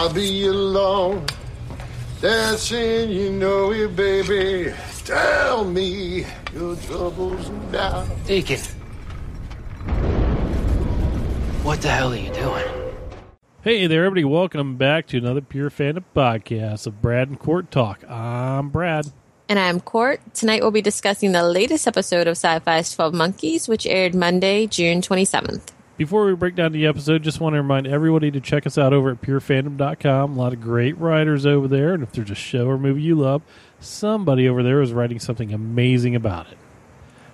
I'll be alone. Dancing, you know it, baby. Tell me your troubles now. doubts. Deacon. What the hell are you doing? Hey there, everybody. Welcome back to another Pure Fandom podcast of Brad and Court Talk. I'm Brad. And I'm Court. Tonight we'll be discussing the latest episode of Syfy's 12 Monkeys, which aired Monday, June 27th. Before we break down the episode, just want to remind everybody to check us out over at purefandom.com. A lot of great writers over there. And if there's a show or movie you love, somebody over there is writing something amazing about it.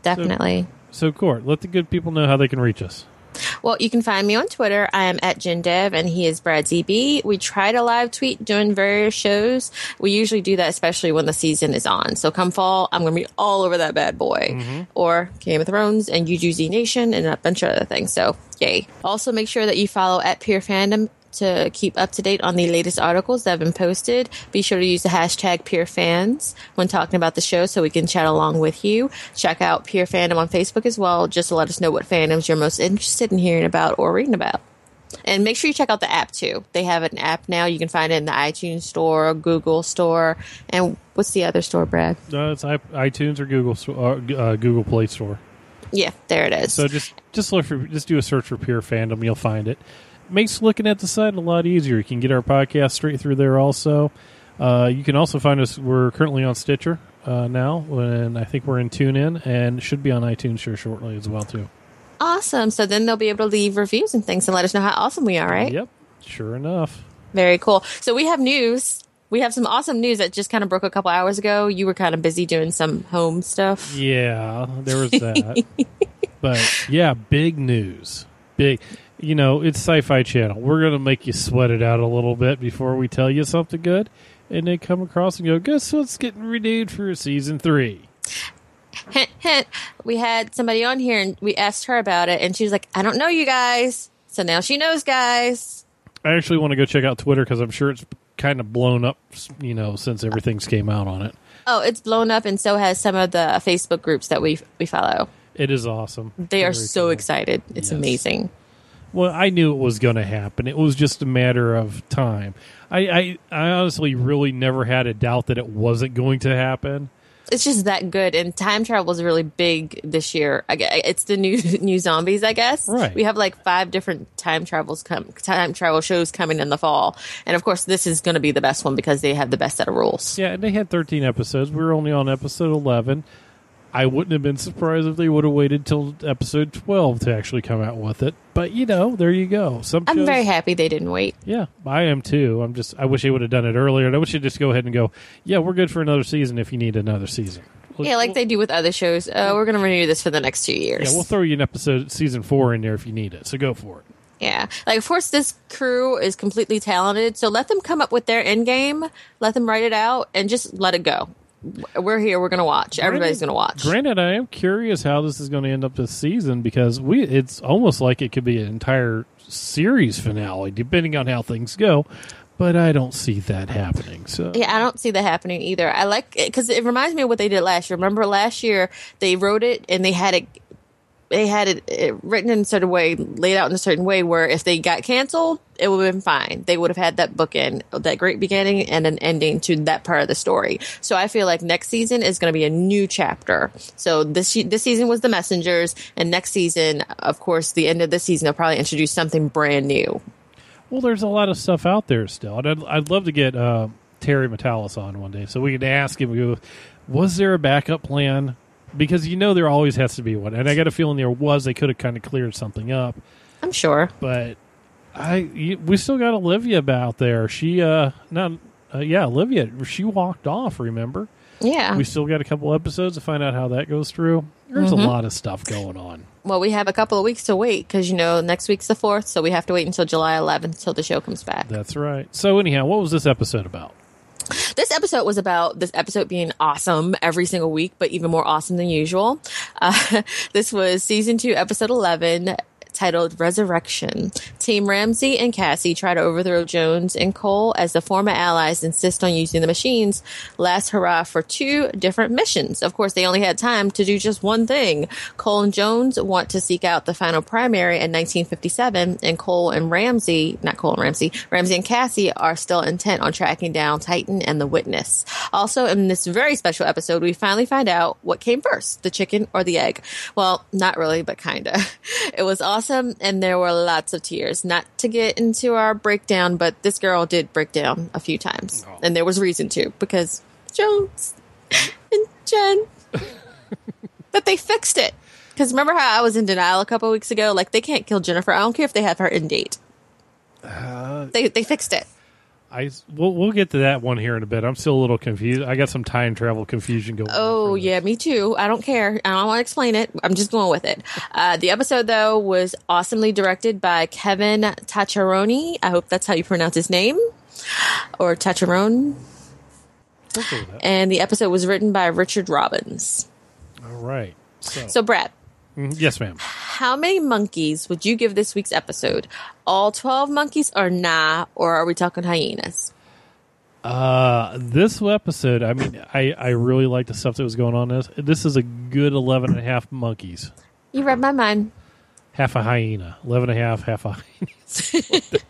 Definitely. So, Court, let the good people know how they can reach us. Well, you can find me on Twitter. I am at JinDev and he is Brad ZB. We try to live tweet during various shows. We usually do that, especially when the season is on. So come fall, I'm going to be all over that bad boy. Mm-hmm. Or Game of Thrones and UGZ Nation and a bunch of other things. So yay. Also make sure that you follow at Pure Fandom to keep up to date on the latest articles that have been posted. Be sure to use the hashtag Pure Fans when talking about the show so we can chat along with you. Check out Pure Fandom on Facebook as well, just to let us know what fandoms you're most interested in hearing about or reading about. And make sure you check out the app too. They have an app now. You can find it in the iTunes store, Google store, and what's the other store, Brad? Uh, it's iTunes or Google uh, uh, Google Play Store. Yeah, there it is. So just just look for just do a search for Pure Fandom, you'll find it. Makes looking at the site a lot easier. You can get our podcast straight through there. Also, uh, you can also find us. We're currently on Stitcher uh, now, and I think we're in TuneIn, and should be on iTunes here shortly as well too. awesome. So then they'll be able to leave reviews and things and let us know how awesome we are, right? Yep, sure enough. Very cool. So we have news. We have some awesome news that just kind of broke a couple hours ago. You were kind of busy doing some home stuff. Yeah, there was that. but yeah, big news. Big. You know, it's Sci-Fi Channel. We're gonna make you sweat it out a little bit before we tell you something good, and they come across and go, guess what's getting renewed for season three? Hint, hint. We had somebody on here and we asked her about it, and she was like, I don't know you guys. So now she knows, guys. I actually want to go check out Twitter because I'm sure it's kind of blown up, you know, since everything's came out on it. Oh, it's blown up, and so has some of the Facebook groups that we we follow. It is awesome. They are so cool. excited. It's Yes. amazing. Well, I knew it was going to happen. It was just a matter of time. I, I, I honestly really never had a doubt that it wasn't going to happen. It's just that good, and time travel is really big this year. It's the new new zombies, I guess. Right. We have like five different time travels come time travel shows coming in the fall, and of course, this is going to be the best one because they have the best set of rules. Yeah, and they had 13 episodes. We were only on episode 11. I wouldn't have been surprised if they would have waited till episode 12 to actually come out with it. But you know, there you go. Some I'm shows- very happy they didn't wait. Yeah, I am too. I'm just. I wish they would have done it earlier. And I wish they'd just go ahead and go. Yeah, we're good for another season if you need another season. Yeah, like they do with other shows. Uh, we're going to renew this for the next two years. Yeah, we'll throw you an episode season four in there if you need it. So go for it. Yeah. Like, of course, this crew is completely talented, so let them come up with their end game, let them write it out, and just let it go. We're here. We're going to watch. Everybody's going to watch. Granted, I am curious how this is going to end up this season because we. It's almost like it could be an entire series finale, depending on how things go. But I don't see that happening. So Yeah, I don't see that happening either. I like it because it reminds me of what they did last year. Remember last year they wrote it and they had it, they had it, it written in a certain way, laid out in a certain way where if they got canceled, it would have been fine. They would have had that book in that great beginning and an ending to that part of the story. So I feel like next season is going to be a new chapter. So this this season was the messengers, and next season, of course, the end of the season, they'll probably introduce something brand new. Well, there's a lot of stuff out there still. And I'd, I'd love to get uh, Terry Matalas on one day so we could ask him, was there a backup plan? Because you know there always has to be one. And I got a feeling there was. They could have kind of cleared something up. I'm sure. But I, you- we still got Olivia out there. She, uh, not, uh, yeah, Olivia, she walked off, remember? Yeah. We still got a couple episodes to find out how that goes through. There's Mm-hmm. a lot of stuff going on. Well, we have a couple of weeks to wait because you know next week's the fourth, so we have to wait until July 11th till the show comes back. That's right. So, anyhow, what was this episode about? This episode was about this episode being awesome every single week, but even more awesome than usual. Uh, this was season two, episode 11, titled Resurrection. Team Ramsey and Cassie try to overthrow Jones and Cole as the former allies insist on using the machines. Last hurrah for two different missions. Of course, they only had time to do just one thing. Cole and Jones want to seek out the final primary in 1957, and Cole and Ramsey, not Cole and Ramsey, Ramsey and Cassie are still intent on tracking down Titan and the Witness. Also, in this very special episode, we finally find out what came first, the chicken or the egg. Well, not really, but kinda. It was awesome, and there were lots of tears. Not to get into our breakdown, but this girl did break down a few times, oh. and there was reason to because Jones and Jen. but they fixed it. Because remember how I was in denial a couple weeks ago? Like they can't kill Jennifer. I don't care if they have her in date. Uh, they they fixed it. I we'll, we'll get to that one here in a bit. I'm still a little confused. I got some time travel confusion going. Oh yeah, me too. I don't care. I don't want to explain it. I'm just going with it. Uh, the episode though was awesomely directed by Kevin Tacharoni. I hope that's how you pronounce his name, or Tacharone. We'll go with that. And the episode was written by Richard Robbins. All right. So, So Brad, Mhm. yes, ma'am. how many monkeys would you give this week's episode? All twelve monkeys, or nah? Or are we talking hyenas? Uh, this episode, I mean, I, I really like the stuff that was going on. This this is a good 11 and a half monkeys, You read my mind. half a hyena, 11 and a half, half a hyena.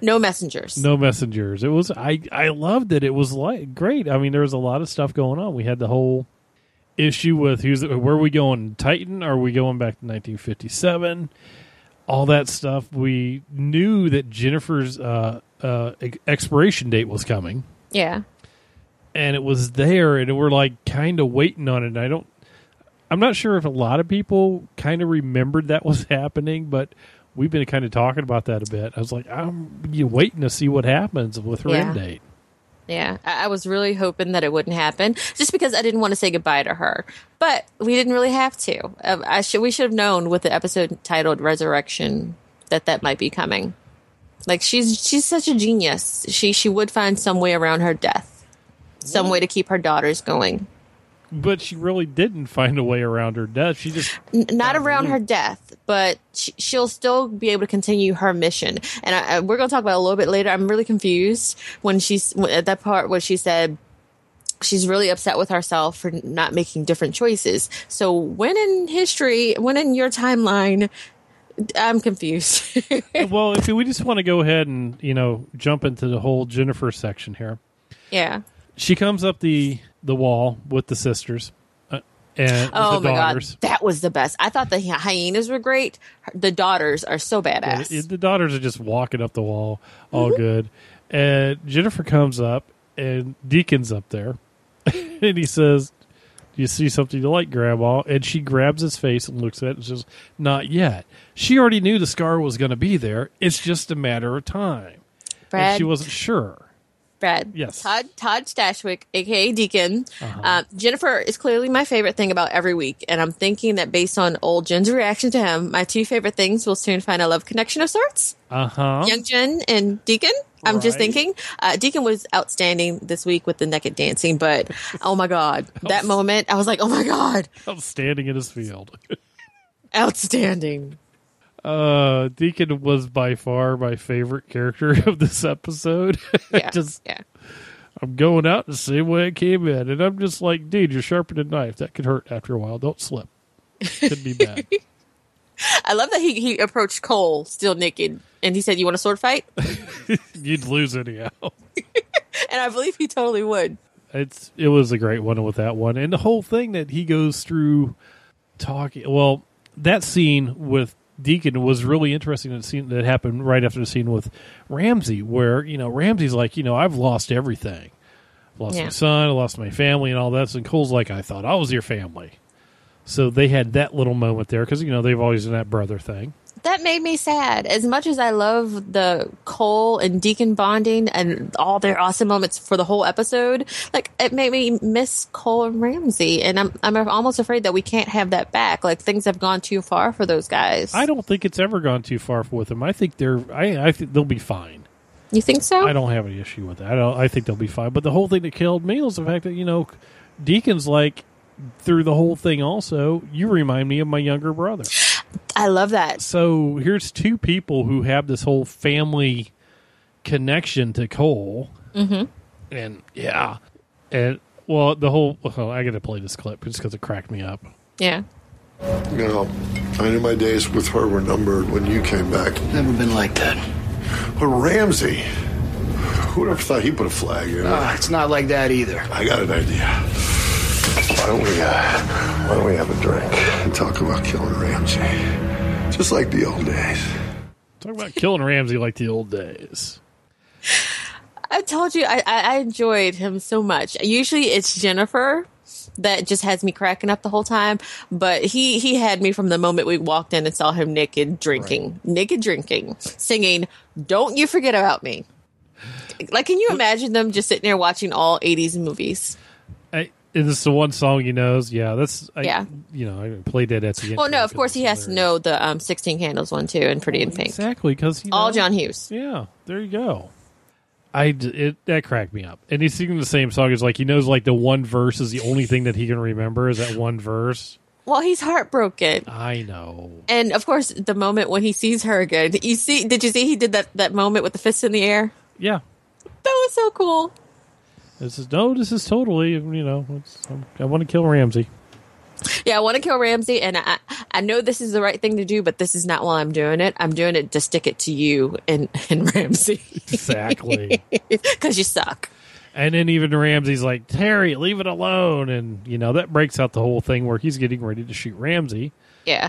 No messengers. no messengers. It was I I loved it. It was like great. I mean, there was a lot of stuff going on. We had the whole issue with who's where are we going Titan? Are we going back to 1957? All that stuff. We knew that Jennifer's uh, uh, expiration date was coming. Yeah. and it was there and we're like kind of waiting on it and i don't i'm not sure if a lot of people kind of remembered that was happening but we've been kind of talking about that a bit i was like i'm you waiting to see what happens with her Yeah. end date Yeah, I I was really hoping that it wouldn't happen, just because I didn't want to say goodbye to her. But we didn't really have to. Uh, I should we should have known with the episode titled "Resurrection" that that might be coming. Like she's she's such a genius. She she would find some way around her death, some way to keep her daughters going. But she really didn't find a way around her death she just not around her death, but she, she'll still be able to continue her mission. And I, I- we're going to talk about it a little bit later. I'm really confused when she's at that part where she said she's really upset with herself for not making different choices. So when in history, when in your timeline, I'm confused. well if we just want to go ahead and you know jump into the whole jennifer section here yeah. she comes up the the wall with the sisters uh, and Oh the my daughters god, that was the best. I thought the hyenas were great. The daughters are so badass. The daughters are just walking up the wall, all good. And Jennifer comes up, and Deacon's up there, and he says, "Do you see something you like, Grandma?" And she grabs his face and looks at it and says, "Not yet." She already knew the scar was going to be there. It's just a matter of time. And she wasn't sure. Brad. Yes. Todd Todd Stashwick, aka Deacon. Uh-huh. Uh, Jennifer is clearly my favorite thing about every week, and I'm thinking that based on old Jen's reaction to him, my two favorite things will soon find a love connection of sorts. Uh huh. Young Jen and Deacon. I'm just thinking. Uh, Deacon was outstanding this week with the naked dancing, but oh my god, that moment I was like, oh my god, outstanding in his field. outstanding. Uh, Deacon was by far my favorite character of this episode. Yeah, just yeah. I'm going out the same way I came in, and I'm just like, dude, you're sharpening a knife. That could hurt after a while. Don't slip. Could be bad. I love that he he approached Cole still naked, and he said, "You want a sword fight?" You'd lose anyhow. and I believe he totally would. It's it was a great one with that one, and the whole thing that he goes through talking. Well, that scene with Deacon was really interesting. The scene that happened right after the scene with Ramsey, where you know Ramsey's like, you know, I've lost everything. I've lost Yeah. my son, I lost my family, and all that. And Cole's like, I thought I was your family. So they had that little moment there because you know they've always done that brother thing. That made me sad. As much as I love the Cole and Deacon bonding and all their awesome moments for the whole episode, like it made me miss Cole and Ramsey, and I'm I'm almost afraid that we can't have that back. Like things have gone too far for those guys. I don't think it's ever gone too far with them. I think they're. I. I think they'll be fine. You think so? I don't have any issue with that. I don't. I think they'll be fine. But the whole thing that killed me was the fact that you know, Deacon's like through the whole thing. Also, you remind me of my younger brother. I love that. So here's two people who have this whole family connection to Cole. Mm-hmm. And yeah, and well, the whole. Well, I got to play this clip just because it cracked me up. Yeah. You know, I knew my days with her were numbered when you came back. Never been like that. But Ramsey, who would have thought he put a flag in? Ah, it's not like that either. I got an idea. Why don't we, uh, why don't we have a drink and talk about killing Ramsey? Just like the old days. Talk about killing Ramsey like the old days. I told you I, I, I enjoyed him so much. Usually it's Jennifer that just has me cracking up the whole time, but he he had me from the moment we walked in and saw him naked drinking, naked drinking, singing "Don't You Forget About Me." Like, can you imagine them just sitting there watching all '80s movies? Is this the one song he knows? Yeah, that's I, Yeah. You know, I played that at the end. Well, no, of course he has to know the um, "16 Candles" one too, and "Pretty in Pink." exactly because All John Hughes. Yeah, there you go. I it that cracked me up, and he's singing the same song. It's like he knows like the one verse is the only thing that he can remember is that one verse. Well, he's heartbroken. I know. And of course, the moment when he sees her again, you see, did you see he did that, that moment with the fist in the air? Yeah, That was so cool. This is no. This is totally you know. It's, I want to kill Ramsey. Yeah, I want to kill Ramsey, and I, I know this is the right thing to do, but this is not while I'm doing it. I'm doing it to stick it to you and, and Ramsey Exactly. because you suck. and then even Ramsey's like Terry, leave it alone, and you know that breaks out the whole thing where he's getting ready to shoot Ramsey. Yeah.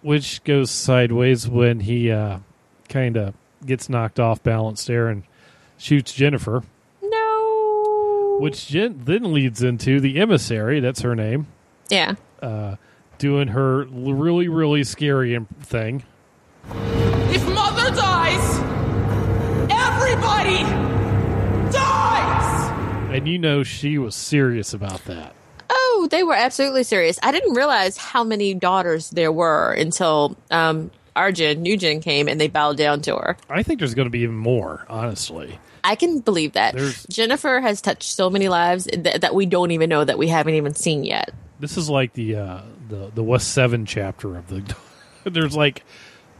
which goes sideways when he uh, kind of gets knocked off balance there and shoots Jennifer. Which Jen- then leads into the emissary. That's her name, Yeah. Uh, doing her really really scary thing. If mother dies, everybody dies! And you know she was serious about that. Oh, they were absolutely serious. I didn't realize how many daughters there were until um, Arjun, Nugent came and they bowed down to her. I think there's going to be even more, honestly. I can believe that. There's- Jennifer has touched so many lives th- that we don't even know that we haven't even seen yet. This is like the uh, the the West Seven chapter of the. there's like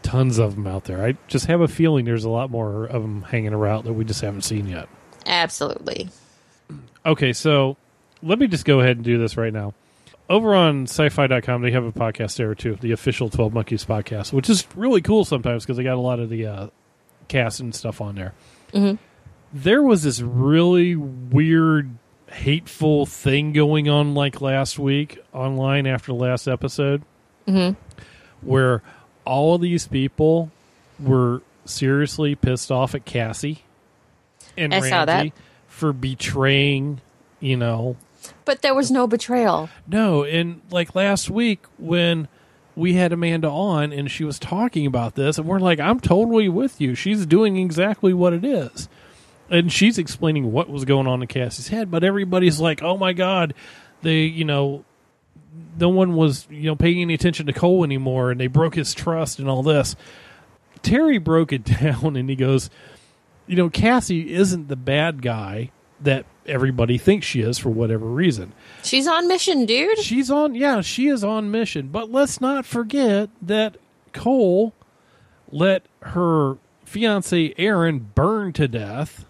tons of them out there. I just have a feeling there's a lot more of them hanging around that we just haven't seen yet. Absolutely. Okay, so let me just go ahead and do this right now. Over on syfy.com, they have a podcast there too, the official 12 Monkeys podcast, which is really cool sometimes because they got a lot of the uh, cast and stuff on there. There was this really weird, hateful thing going on like last week online after the last episode mm-hmm. where all of these people were seriously pissed off at Cassie and I Ramsey saw that. for betraying, you know. But there was no betrayal. No, and like last week when we had Amanda on and she was talking about this, and we're like, I'm totally with you. She's doing exactly what it is. And she's explaining what was going on in Cassie's head, but everybody's like, oh my God, they, you know, no one was, you know, paying any attention to Cole anymore and they broke his trust and all this. Terry broke it down and he goes, you know, Cassie isn't the bad guy that everybody thinks she is for whatever reason. She's on mission, dude. She's on, yeah, she is on mission. But let's not forget that Cole let her fiance Aaron burn to death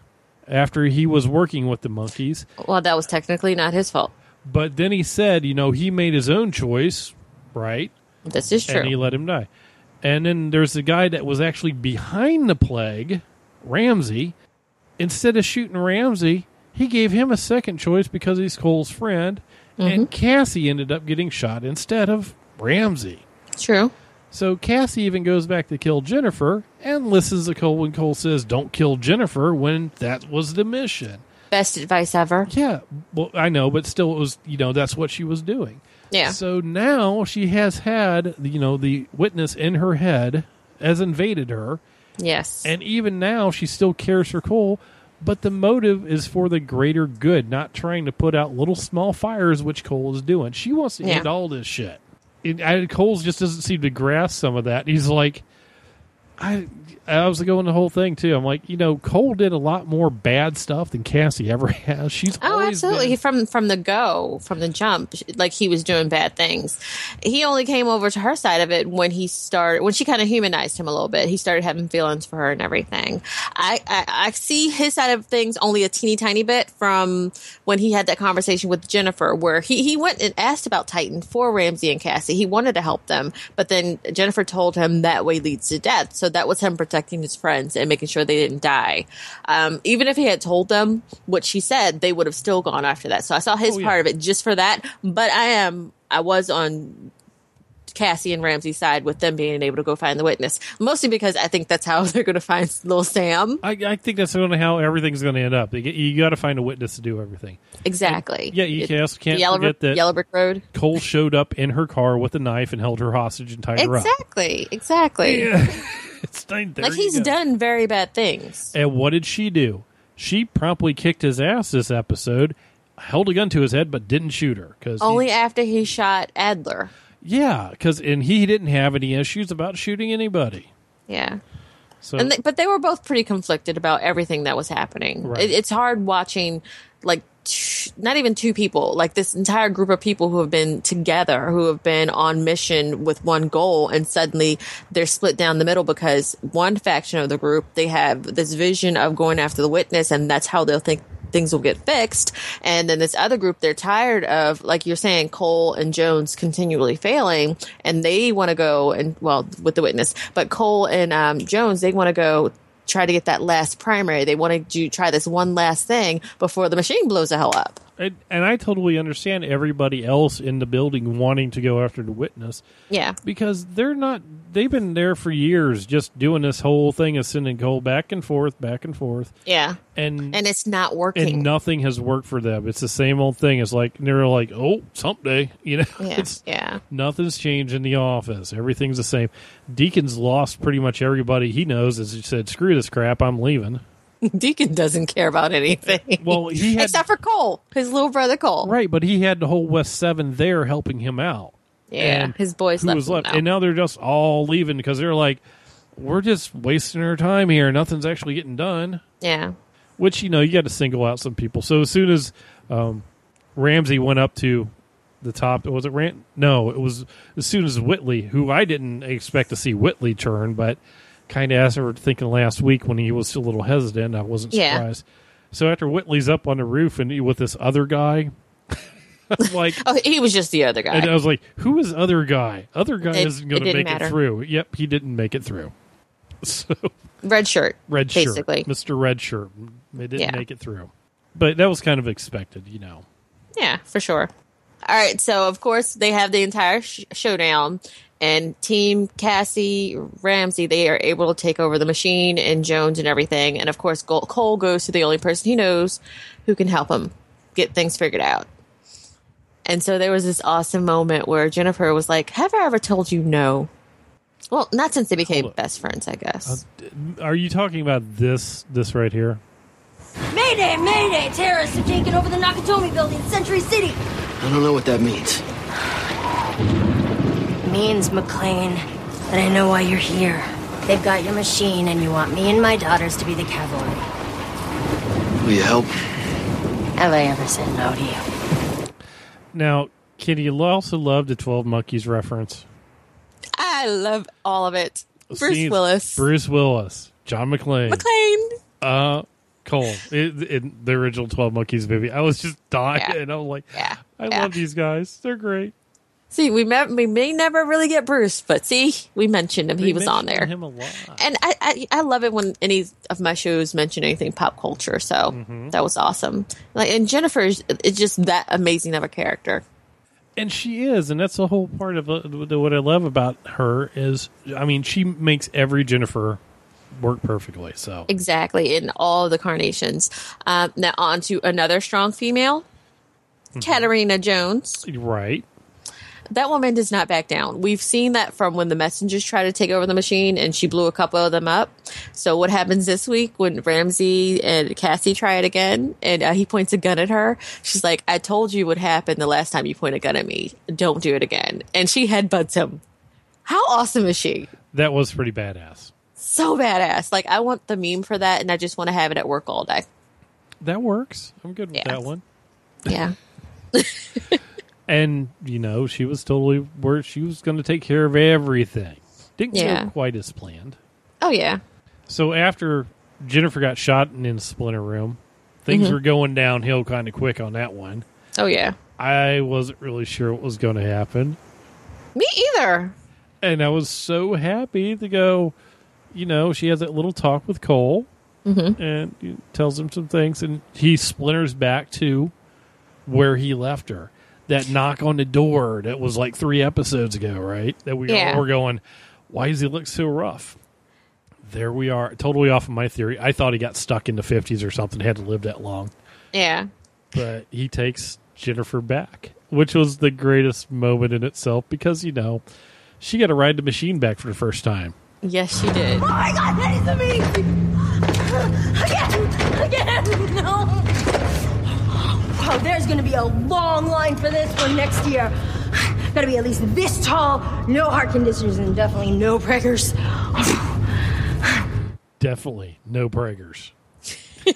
after he was working with the monkeys. Well, that was technically not his fault. But then he said, you know, he made his own choice, right? This is true. And he let him die. And then there's the guy that was actually behind the plague, Ramsey. Instead of shooting Ramsey, he gave him a second choice because he's Cole's friend. And mm-hmm. Cassie ended up getting shot instead of Ramsey. true. So Cassie even goes back to kill Jennifer and listens to Cole when Cole says, Don't kill Jennifer when that was the mission. Best advice ever. Yeah, well, I know, but still, it was, you know, that's what she was doing. Yeah. So now she has had, you know, the witness in her head has invaded her. Yes. And even now, she still cares for Cole, but the motive is for the greater good, not trying to put out little small fires, which Cole is doing. She wants to Yeah. end all this shit. It, I, Cole's just doesn't seem to grasp some of that. He's like, I I was going the whole thing too. I'm like, you know, Cole did a lot more bad stuff than Cassie ever has. She's Oh, absolutely. been- From from the go, from the jump, like he was doing bad things. He only came over to her side of it when he started when she kind of humanized him a little bit. He started having feelings for her and everything. I, I I see his side of things only a teeny tiny bit from when he had that conversation with Jennifer, where he he went and asked about Titan for Ramsey and Cassie. He wanted to help them, but then Jennifer told him that way leads to death. So that was him protecting his friends and making sure they didn't die. Um, even if he had told them what she said, they would have still gone after that. So I saw his Oh, yeah. part of it just for that. But I am, I was on Cassie and Ramsey's side with them being able to go find the witness, mostly because I think that's how they're going to find little Sam. I, I think that's going to how everything's going to end up. You, you got to find a witness to do everything. Exactly. Yeah, you It- can't, can't the Yellow, forget that Yellow Brick Road. Cole showed up in her car with a knife and held her hostage and tied her up. Exactly. Exactly. It's there like he's go. done very bad things. And what did she do? She promptly kicked his ass this episode, held a gun to his head, but didn't shoot her because Only after he shot Adler. Yeah, because and he didn't have any issues about shooting anybody. Yeah. So and they, but they were both pretty conflicted about everything that was happening. Right. It, it's hard watching like t- not even two people, like this entire group of people who have been together, who have been on mission with one goal, and suddenly they're split down the middle because one faction of the group they have this vision of going after the witness, and that's how they'll think things will get fixed. And then this other group, they're tired of, like you're saying, Cole and Jones continually failing, and they want to go and well with the witness, but Cole and um, Jones they want to go try to get that last primary. They want to do try this one last thing before the machine blows the hell up. And, and I totally understand everybody else in the building wanting to go after the witness Yeah, because they're not. They've been there for years, just doing this whole thing of sending Cole back and forth, back and forth, yeah, and and it's not and working. nothing has worked for them. It's the same old thing. It's like they're like, oh, someday, you know. yeah, yeah, nothing's changed in the office. Everything's the same. Deacon's lost pretty much everybody he knows. As he said, screw this crap, I'm leaving. Deacon doesn't care about anything. Well, he had except for Cole, his little brother Cole. right, but he had the whole West Seven there helping him out. Yeah, And his boys left was left, now. and now they're just all leaving because they're like, we're just wasting our time here. Nothing's actually getting done. Yeah, Which you know you got to single out some people. So as soon as um, Ramsey went up to the top, was it Ram? No, it was as soon as Whitley, who I didn't expect to see Whitley turn, but kind of as were thinking last week when he was a little hesitant, I wasn't Yeah. surprised. So after Whitley's up on the roof and he, with this other guy, I'm like, oh, he was just the other guy. and I was like, who is other guy? Other guy It- isn't going to make matter. it through. Yep, he didn't make it through. So Red shirt, red shirt, basically. Mister Red Shirt, they didn't Yeah. make it through. But that was kind of expected, you know. Yeah, for sure. All right, so of course they have the entire sh- showdown, and Team Cassie Ramsey they are able to take over the machine and Jones and everything, and of course Cole goes to the only person he knows who can help him get things figured out. And so there was this awesome moment where Jennifer was like, "Have I ever told you no?" Well, not since they became best friends, I guess. Uh, are you talking about this this right here? Mayday, mayday! Terrorists have taken over the Nakatomi building in Century City. I don't know what that means. Means, McClane, that I know why you're here. They've got your machine, and you want me and my daughters to be the cavalry. Will you help? Have I ever said no to you? Now, Kitty, you also love the Twelve Monkeys reference? I love all of it. Bruce Scenes- Willis, Bruce Willis, John McClane, McLean. uh, Cole, in, in the original Twelve Monkeys movie. I was just dying, Yeah. and I'm like, Yeah, I yeah. love these guys. They're great. See, we may, we may never really get Bruce, but see, we mentioned him. They he was on there. Him a lot. And I, I, I love it when any of my shows mention anything pop culture. So Mm-hmm. that was awesome. Like, and Jennifer is is just that amazing of a character. and she is, and that's the whole part of uh, what I love about her is, I mean, she makes every Jennifer work perfectly. So Exactly, in all the carnations. Um, now, on to another strong female, Mm-hmm. Katarina Jones. right, That woman does not back down. We've seen that from when the messengers tried to take over the machine and she blew a couple of them up. So what happens this week when Ramsey and Cassie try it again and uh, he points a gun at her? She's like, I told you what happened the last time you point a gun at me. Don't do it again. And she headbutts him. How awesome is she? that was pretty badass. so badass. Like I want the meme for that, and I just want to have it at work all day. That works. I'm good with Yeah. that one. Yeah, And you know, she was totally where she was going to take care of everything. Didn't Yeah. go quite as planned. oh yeah, So after Jennifer got shot in the splinter room, things Mm-hmm. were going downhill kind of quick on that one. oh yeah. I wasn't really sure what was going to happen. Me either. And I was so happy to go, you know, she has that little talk with Cole Mm-hmm. and tells him some things, and he splinters back to where he left her. That knock on the door that was like three episodes ago, right? That we Yeah. were going, why does he look so rough? There we are, totally off of my theory. I thought he got stuck in the 50s or something, had to live that long. Yeah. But he takes Jennifer back, which was the greatest moment in itself because, you know, she got to ride the machine back for the first time. Yes, she did. Oh my god, that is Wow, there's gonna be a long line for this one next year. Gotta be at least this tall, no heart conditioners, and definitely no preggers. Definitely no braggers.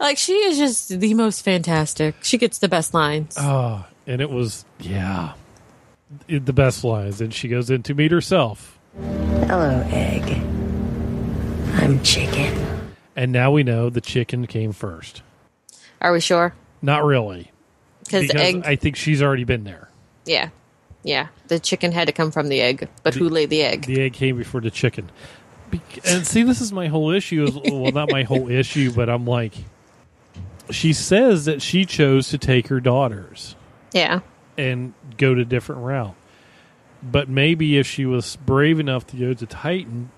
Like she is just the most fantastic. She gets the best lines. Oh, and it was, yeah, it- the best lines. And she goes in to meet herself. Hello, egg. I'm chicken. And now we know the chicken came first. Are we sure? Not really. Because egg. I think she's already been there. yeah, yeah. The chicken had to come from the egg, but who laid the egg? The egg came before the chicken. Bec- and see, this is my whole issue. Is, well, not my whole issue, but I'm like, she says that she chose to take her daughters Yeah, and go to a different route. But maybe if she was brave enough to go to Titan,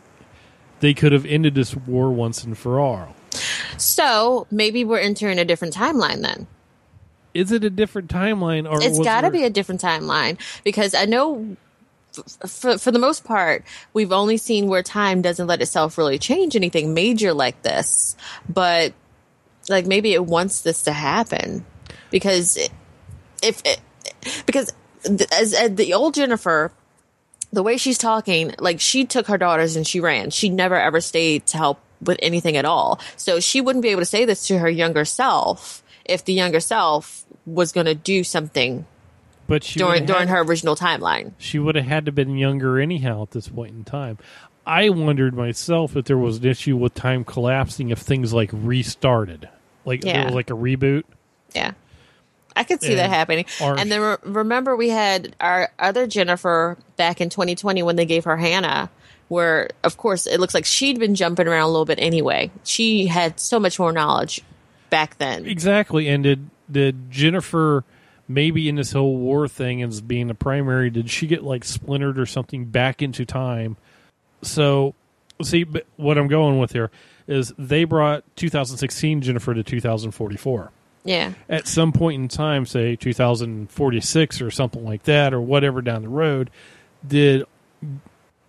they could have ended this war once and for all. So maybe we're entering a different timeline then. Is it a different timeline, or it's got to there- be a different timeline because I know. f- For, for the most part, we've only seen where time doesn't let itself really change anything major like this. But, like, maybe it wants this to happen because it, if it, because as, as the old Jennifer, the way she's talking, like she took her daughters and she ran. She never ever stayed to help with anything at all. So she wouldn't be able to say this to her younger self if the younger self was going to do something But she during during had- her original timeline. she would have had to been younger anyhow at this point in time. I wondered myself if there was an issue with time collapsing if things like restarted, like Yeah. like a reboot. Yeah. I could see that happening. our- and then re- remember we had our other Jennifer back in 2020 when they gave her Hannah where of course it looks like she'd been jumping around a little bit anyway. She had so much more knowledge back then. Exactly. And did did Jennifer maybe in this whole war thing as being the primary, did she get like splintered or something back into time? So see what I'm going with here is they brought 2016 Jennifer to 2044. Yeah. at some point in time, say 2046 or something like that, or whatever down the road, did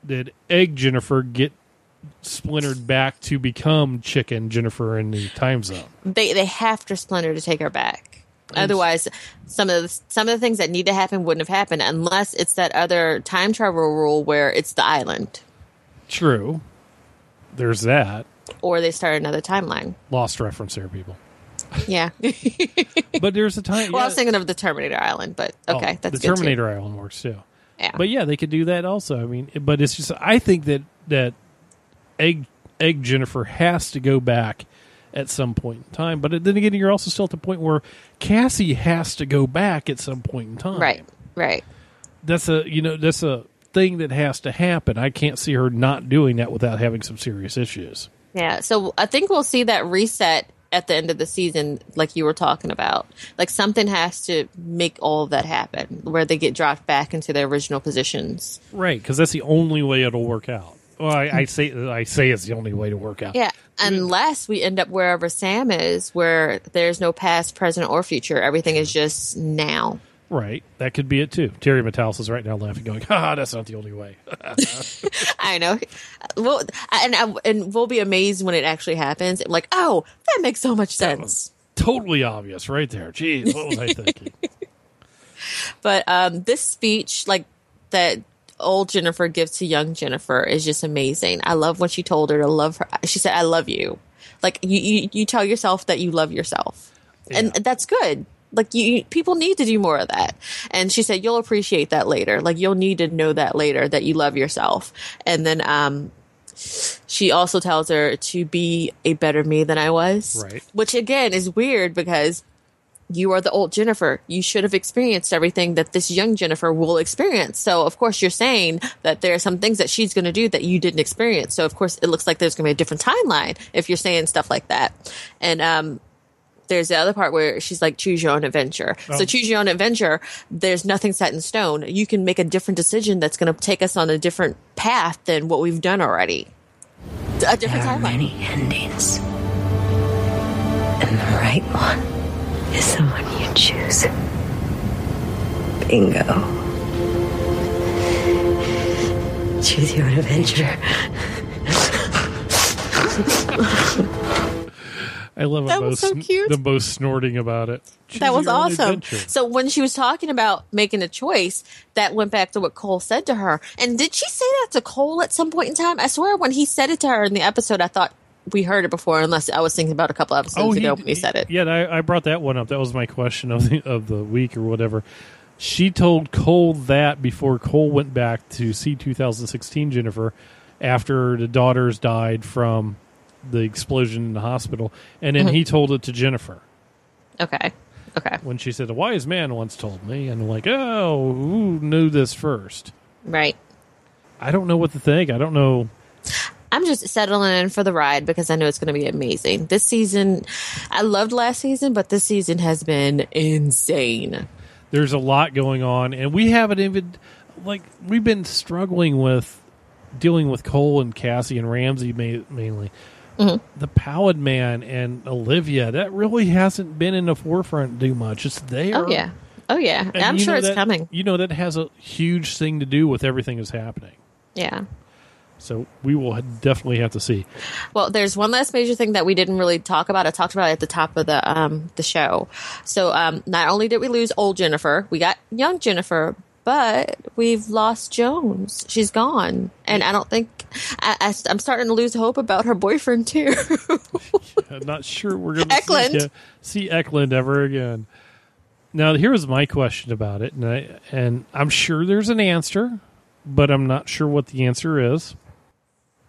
did Egg Jennifer get splintered back to become Chicken Jennifer in the time zone? They they have to splinter to take her back. Otherwise, some of the, some of the things that need to happen wouldn't have happened unless it's that other time travel rule where it's the island True. There's that. or they start another timeline. Lost reference there, people. Yeah. But there's a time. well, I was thinking of the Terminator Island, but Oh, okay, that's the good too. Terminator Island works too. Yeah. But yeah, they could do that also. I mean, but it's just I think that that egg egg Jennifer has to go back at some point in time. But then again, you're also still at the point where Cassie has to go back at some point in time. right. Right. That's a you know that's a thing that has to happen. I can't see her not doing that without having some serious issues. Yeah, so I think we'll see that reset at the end of the season, like you were talking about. Like something has to make all of that happen, where they get dropped back into their original positions. Right, because that's the only way it'll work out. Well, I, I say I say it's the only way to work out. Yeah, unless we end up wherever Sam is, where there's no past, present, or future. Everything is just now. Right, that could be it too. Terry Matalas is right now laughing, going, "Ha, that's not the only way." I know. Well, and and we'll be amazed when it actually happens. Like, oh, that makes so much sense. totally obvious right there. Jeez, what was I thinking? But um, this speech, like that old Jennifer gives to young Jennifer is just amazing. I love when she told her to love her. She said, "I love you." Like you, you, you tell yourself that you love yourself, and that's good. Like you, people need to do more of that. And she said, "You'll appreciate that later. Like you'll need to know that later that you love yourself." And then, um, she also tells her to be a better me than I was. Right. Which again is weird because you are the old Jennifer. You should have experienced everything that this young Jennifer will experience. So, of course, you're saying that there are some things that she's going to do that you didn't experience. So, of course, it looks like there's going to be a different timeline if you're saying stuff like that. And, um, there's the other part where she's like, choose your own adventure. So oh. choose your own adventure. There's nothing set in stone. You can make a different decision that's going to take us on a different path than what we've done already. A different There are timeline. many endings. And the right one is the one you choose. Bingo. Choose your own adventure. I love That was so cute. them both snorting about it. Choose That was awesome. adventure. So when she was talking about making a choice, that went back to what Cole said to her. And did she say that to Cole at some point in time? I swear when he said it to her in the episode, I thought we heard it before, unless I was thinking about a couple of episodes oh, ago when he said it. Yeah, I, I brought that one up. That was my question of the of the week or whatever. She told Cole that before Cole went back to see 2016 Jennifer after the daughters died from the explosion in the hospital, and then he Mm-hmm. told it to Jennifer Okay. Okay. when she said, "A wise man once told me," and I'm like, "Oh, who knew this first? Right. I don't know what to think. I don't know. I'm just settling in for the ride because I know it's going to be amazing. This season, I loved last season, but this season has been insane. there's a lot going on, and we haven't even like we've been struggling with dealing with Cole and Cassie and Ramsey mainly. Mm-hmm. The Pallid Man and Olivia that really hasn't been in the forefront too much. It's there. Oh yeah. Oh yeah. And I'm sure it's that- coming. You know that has a huge thing to do with everything that's happening. Yeah. So we will definitely have to see. Well, there's one last major thing that we didn't really talk about. I talked about it at the top of the um the show. So um not only did we lose old Jennifer, we got young Jennifer, but we've lost Jones. She's gone, and I don't think I, I'm starting to lose hope about her boyfriend too. I'm not sure we're going to see, see Eklund ever again. Now, here's my question about it, and, I, and I'm sure there's an answer, but I'm not sure what the answer is.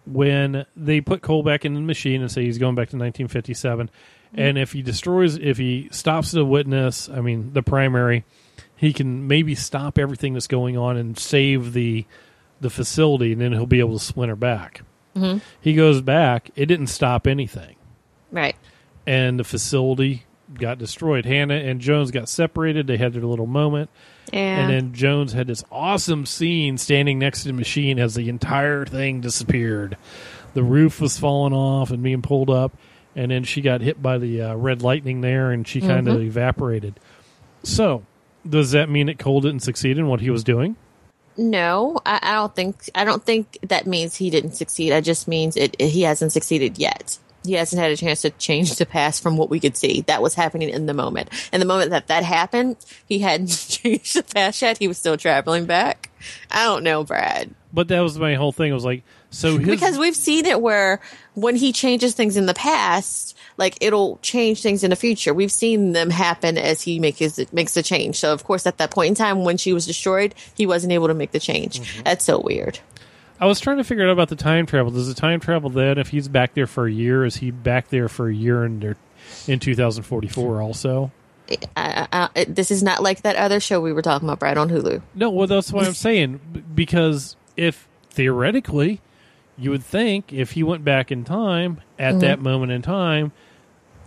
When they put Cole back in the machine and say he's going back to 1957, and if he destroys, if he stops the witness, I mean the primary, he can maybe stop everything that's going on and save the the facility, and then he'll be able to splinter back. Mm-hmm. He goes back; it didn't stop anything right. and the facility got destroyed. Hannah and Jones got separated. They had their little moment. Yeah. And then Jones had this awesome scene standing next to the machine as the entire thing disappeared. The roof was falling off and being pulled up. And then she got hit by the uh, red lightning there and she kind of evaporated. So, does that mean that Cole didn't succeed in what he was doing? No, I, I don't think. I don't think that means he didn't succeed. It just means it, he hasn't succeeded yet. He hasn't had a chance to change the past from what we could see. That was happening in the moment. In the moment that that happened, he hadn't changed the past yet. He was still traveling back. I don't know, Brad, But that was my whole thing. I was like, so his. because we've seen it where when he changes things in the past, like it'll change things in the future. We've seen them happen as he makes his, makes the change. So of course, at that point in time when she was destroyed, he wasn't able to make the change. Mm-hmm. That's so weird. I was trying to figure out about the time travel. Does the time travel then, if he's back there for a year, is he back there for a year in there, in 2044 also? I, I, I, this is not like that other show we were talking about, Brad, on Hulu. No, well, that's what I'm saying. Because if theoretically, you would think if he went back in time at mm-hmm. that moment in time,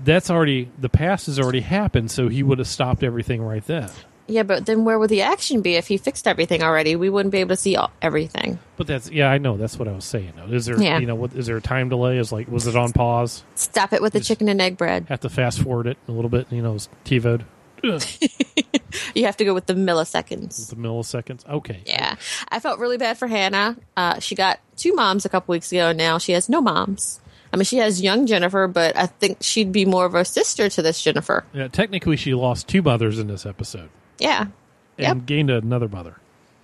that's already the past has already happened, so he would have stopped everything right then. Yeah, but then where would the action be if he fixed everything already? We wouldn't be able to see all, everything. But that's yeah, I know that's what I was saying. Is there Yeah. you know what is there a time delay? Is like was it on pause? Stop it with the chicken and egg bread. Have to fast forward it a little bit. You know, it's TiVoed You have to go with the milliseconds. the milliseconds. Okay, Yeah, I felt really bad for Hannah. Uh, she got two moms a couple weeks ago. and Now she has no moms. I mean, she has young Jennifer, but I think she'd be more of a sister to this Jennifer. Yeah, technically, she lost two mothers in this episode Yeah, and Yep. gained another mother.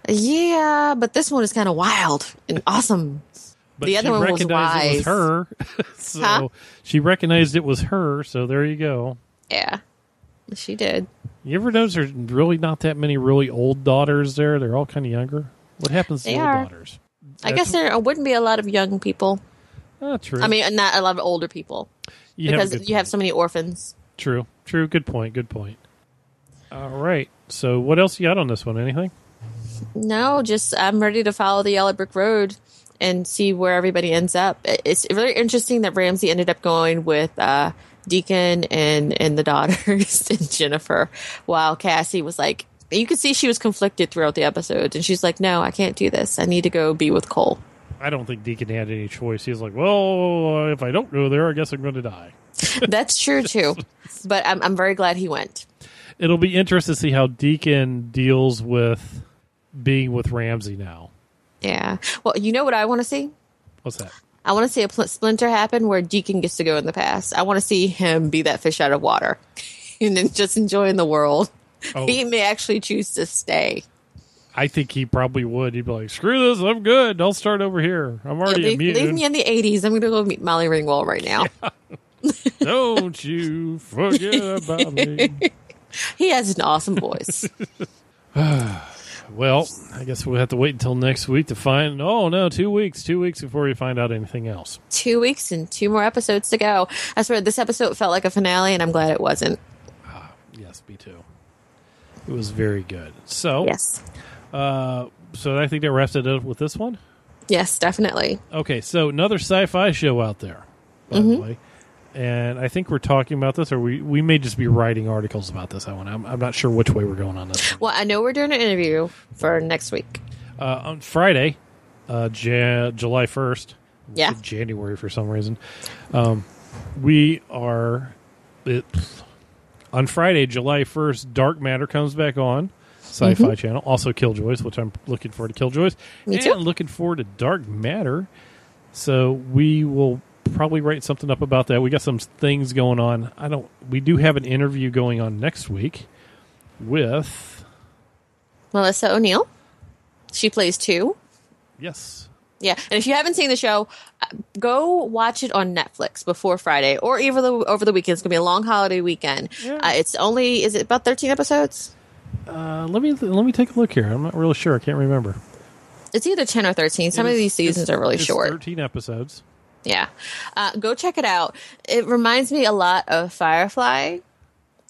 Yeah, but this one is kind of wild and awesome. But The she other one was it was her. so Huh? she recognized it was her. So there you go. Yeah, she did. You ever notice there's really not that many really old daughters there? They're all kind of younger. What happens to They old are. daughters? I guess there wouldn't be a lot of young people. Ah, true. I mean, not a lot of older people you because good you have so many orphans. True. True. Good point. Good point. All right. So what else you got on this one? Anything? No, just I'm ready to follow the Yellow Brick Road and see where everybody ends up. It's very interesting that Ramsey ended up going with uh, Deacon and and the daughters and Jennifer, while Cassie was like, you could see she was conflicted throughout the episode, and she's like, "No, I can't do this. I need to go be with Cole." I don't think Deacon had any choice. He's like, well, if I don't go there, I guess I'm going to die. That's true too, but I'm I'm very glad he went. It'll be interesting to see how Deacon deals with being with Ramse now. Yeah. Well, you know what I want to see? What's that? I want to see a pl- splinter happen where Deacon gets to go in the past. I want to see him be that fish out of water and then just enjoying the world. Oh. He may actually choose to stay. I think he probably would. He'd be like, "Screw this! I'm good. I'll start over here. I'm already leave, immune. leave me in the 80s. I'm going to go meet Molly Ringwald right now. Don't you forget about me." He has an awesome voice. Well, I guess we'll have to wait until next week to find. Oh no, two weeks. Two weeks before we find out anything else. two weeks and two more episodes to go. I swear, this episode felt like a finale, and I'm glad it wasn't. Ah, yes, me too. It was very good. So, Yes. uh, so I think that wraps it up with this one. Yes, definitely. Okay, so another sci-fi show out there, by the way, and I think we're talking about this, or we we may just be writing articles about this. one. I'm, I'm not sure which way we're going on this. Well, I know we're doing an interview for next week. Uh, on Friday, uh, July first, Yeah. January for some reason, um, we are it, on Friday, July first. Dark Matter comes back on. Syfy Channel, also Killjoys, which I'm looking forward to Killjoys, Me and too. looking forward to Dark Matter. So we will probably write something up about that. We got some things going on. I don't. We do have an interview going on next week with Melissa O'Neill. She plays two. yes, Yeah, and if you haven't seen the show, uh, go watch it on Netflix before Friday or even the, over the weekend. It's gonna be a long holiday weekend. Yeah. Uh, it's only is it about thirteen episodes? Uh, let me let me take a look here. I'm not really sure. I can't remember. It's either ten or thirteen. Some of these seasons are really short. Thirteen episodes. Yeah. Uh, go check it out. It reminds me a lot of Firefly.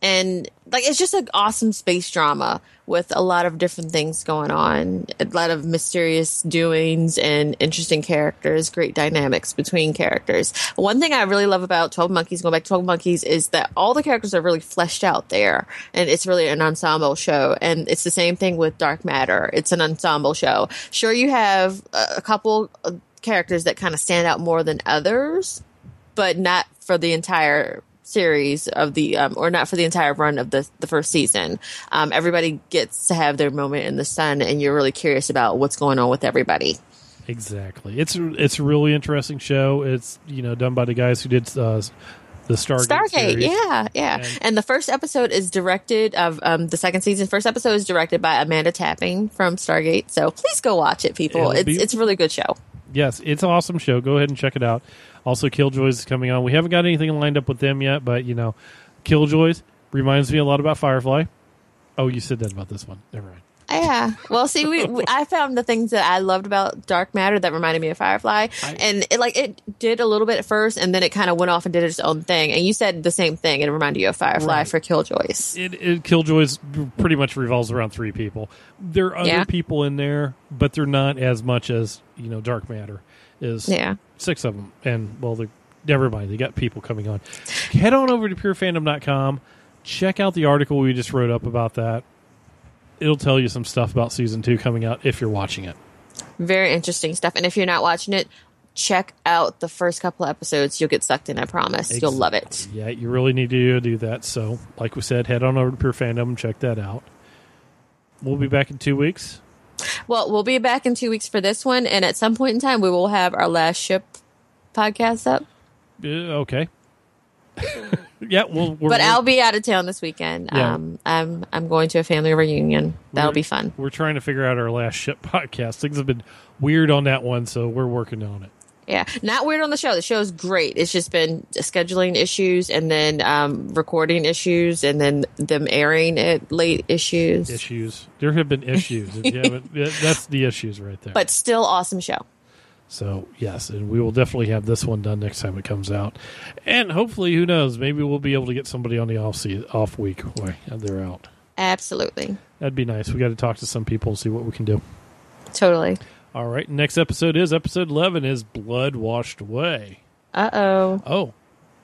And like it's just an awesome space drama with a lot of different things going on, a lot of mysterious doings and interesting characters, great dynamics between characters. One thing I really love about 12 Monkeys, going back to 12 Monkeys, is that all the characters are really fleshed out there and it's really an ensemble show. And it's the same thing with Dark Matter. It's an ensemble show. Sure, you have a couple of characters that kind of stand out more than others, but not for the entire series of the um, or not for the entire run of the the first season. Um, everybody gets to have their moment in the sun, and you're really curious about what's going on with everybody. Exactly. It's it's a really interesting show. It's you know done by the guys who did uh, the Stargate. Stargate, series. yeah, yeah. And- And, the first episode is directed of um, the second season. First episode is directed by Amanda Tapping from Stargate. So please go watch it, people. It's be- it's a really good show. Yes, it's an awesome show. Go ahead and check it out. Also, Killjoys is coming on. We haven't got anything lined up with them yet, but you know, Killjoys reminds me a lot about Firefly. Oh, you said that about this one. Never mind. Yeah. Well, see, we, we I found the things that I loved about Dark Matter that reminded me of Firefly, and it like it did a little bit at first, and then it kind of went off and did its own thing. And you said the same thing. It reminded you of Firefly Right. for Killjoys. It, it Killjoys pretty much revolves around three people. There are other Yeah. people in there, but they're not as much as you know. Dark Matter is Yeah. six of them, and well, they never mind. They got people coming on. Head on over to purefandom.com. Check out the article we just wrote up about that. It'll tell you some stuff about season two coming out if you're watching it. Very interesting stuff. And if you're not watching it, check out the first couple episodes. You'll get sucked in. I promise. You'll love it. Yeah, you really need to do that. So, like we said, head on over to Pure Fandom and check that out. We'll be back in two weeks. Well, we'll be back in two weeks for this one, and at some point in time, we will have our last ship podcast up. Uh, okay. Yeah, well, we're, But we're, I'll be out of town this weekend. Yeah. Um, I'm I'm going to a family reunion. That'll be fun. We're trying to figure out our last ship podcast. Things have been weird on that one, so we're working on it. Yeah, not weird on the show. The show's great. It's just been scheduling issues and then um, recording issues and then them airing it late issues. Issues. There have been issues. If you haven't, that's the issues right there. But still, awesome show. So yes, and we will definitely have this one done next time it comes out, and hopefully, who knows, maybe we'll be able to get somebody on the off off week when they're out. Absolutely, That'd be nice. We got to talk to some people and see what we can do. totally. All right, next episode is episode eleven is blood washed away. Uh oh. Oh,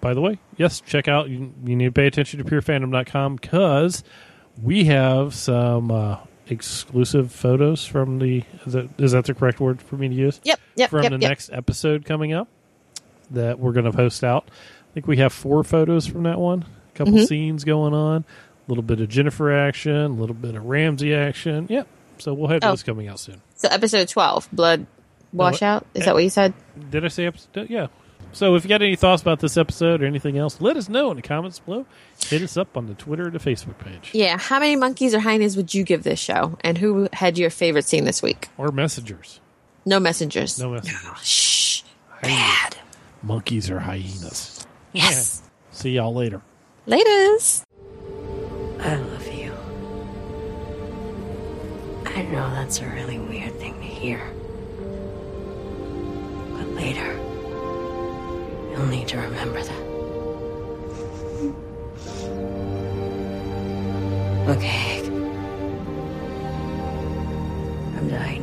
by the way, yes, check out. You, you need to pay attention to purefandom.com because we have some uh, exclusive photos from the. Is that, is that the correct word for me to use? Yep. Yep. from yep, the yep. next episode coming up that we're going to post out. I think we have four photos from that one. A couple Mm-hmm. scenes going on, a little bit of Jennifer action, a little bit of Ramse action. Yep. So we'll have Oh. those coming out soon. So episode twelve, blood washout. Is that what you said? Did I say episode? Yeah. So if you got any thoughts about this episode or anything else, let us know in the comments below. Hit us up on the Twitter or the Facebook page Yeah. How many monkeys or hyenas would you give this show? And who had your favorite scene this week? or messengers. No messengers. No messengers. Shh. Bad. Monkeys or hyenas. Yes. See y'all later. Laters. I love you. I know that's a really weird thing to hear. But later, You'll need to remember that. Okay. I'm dying.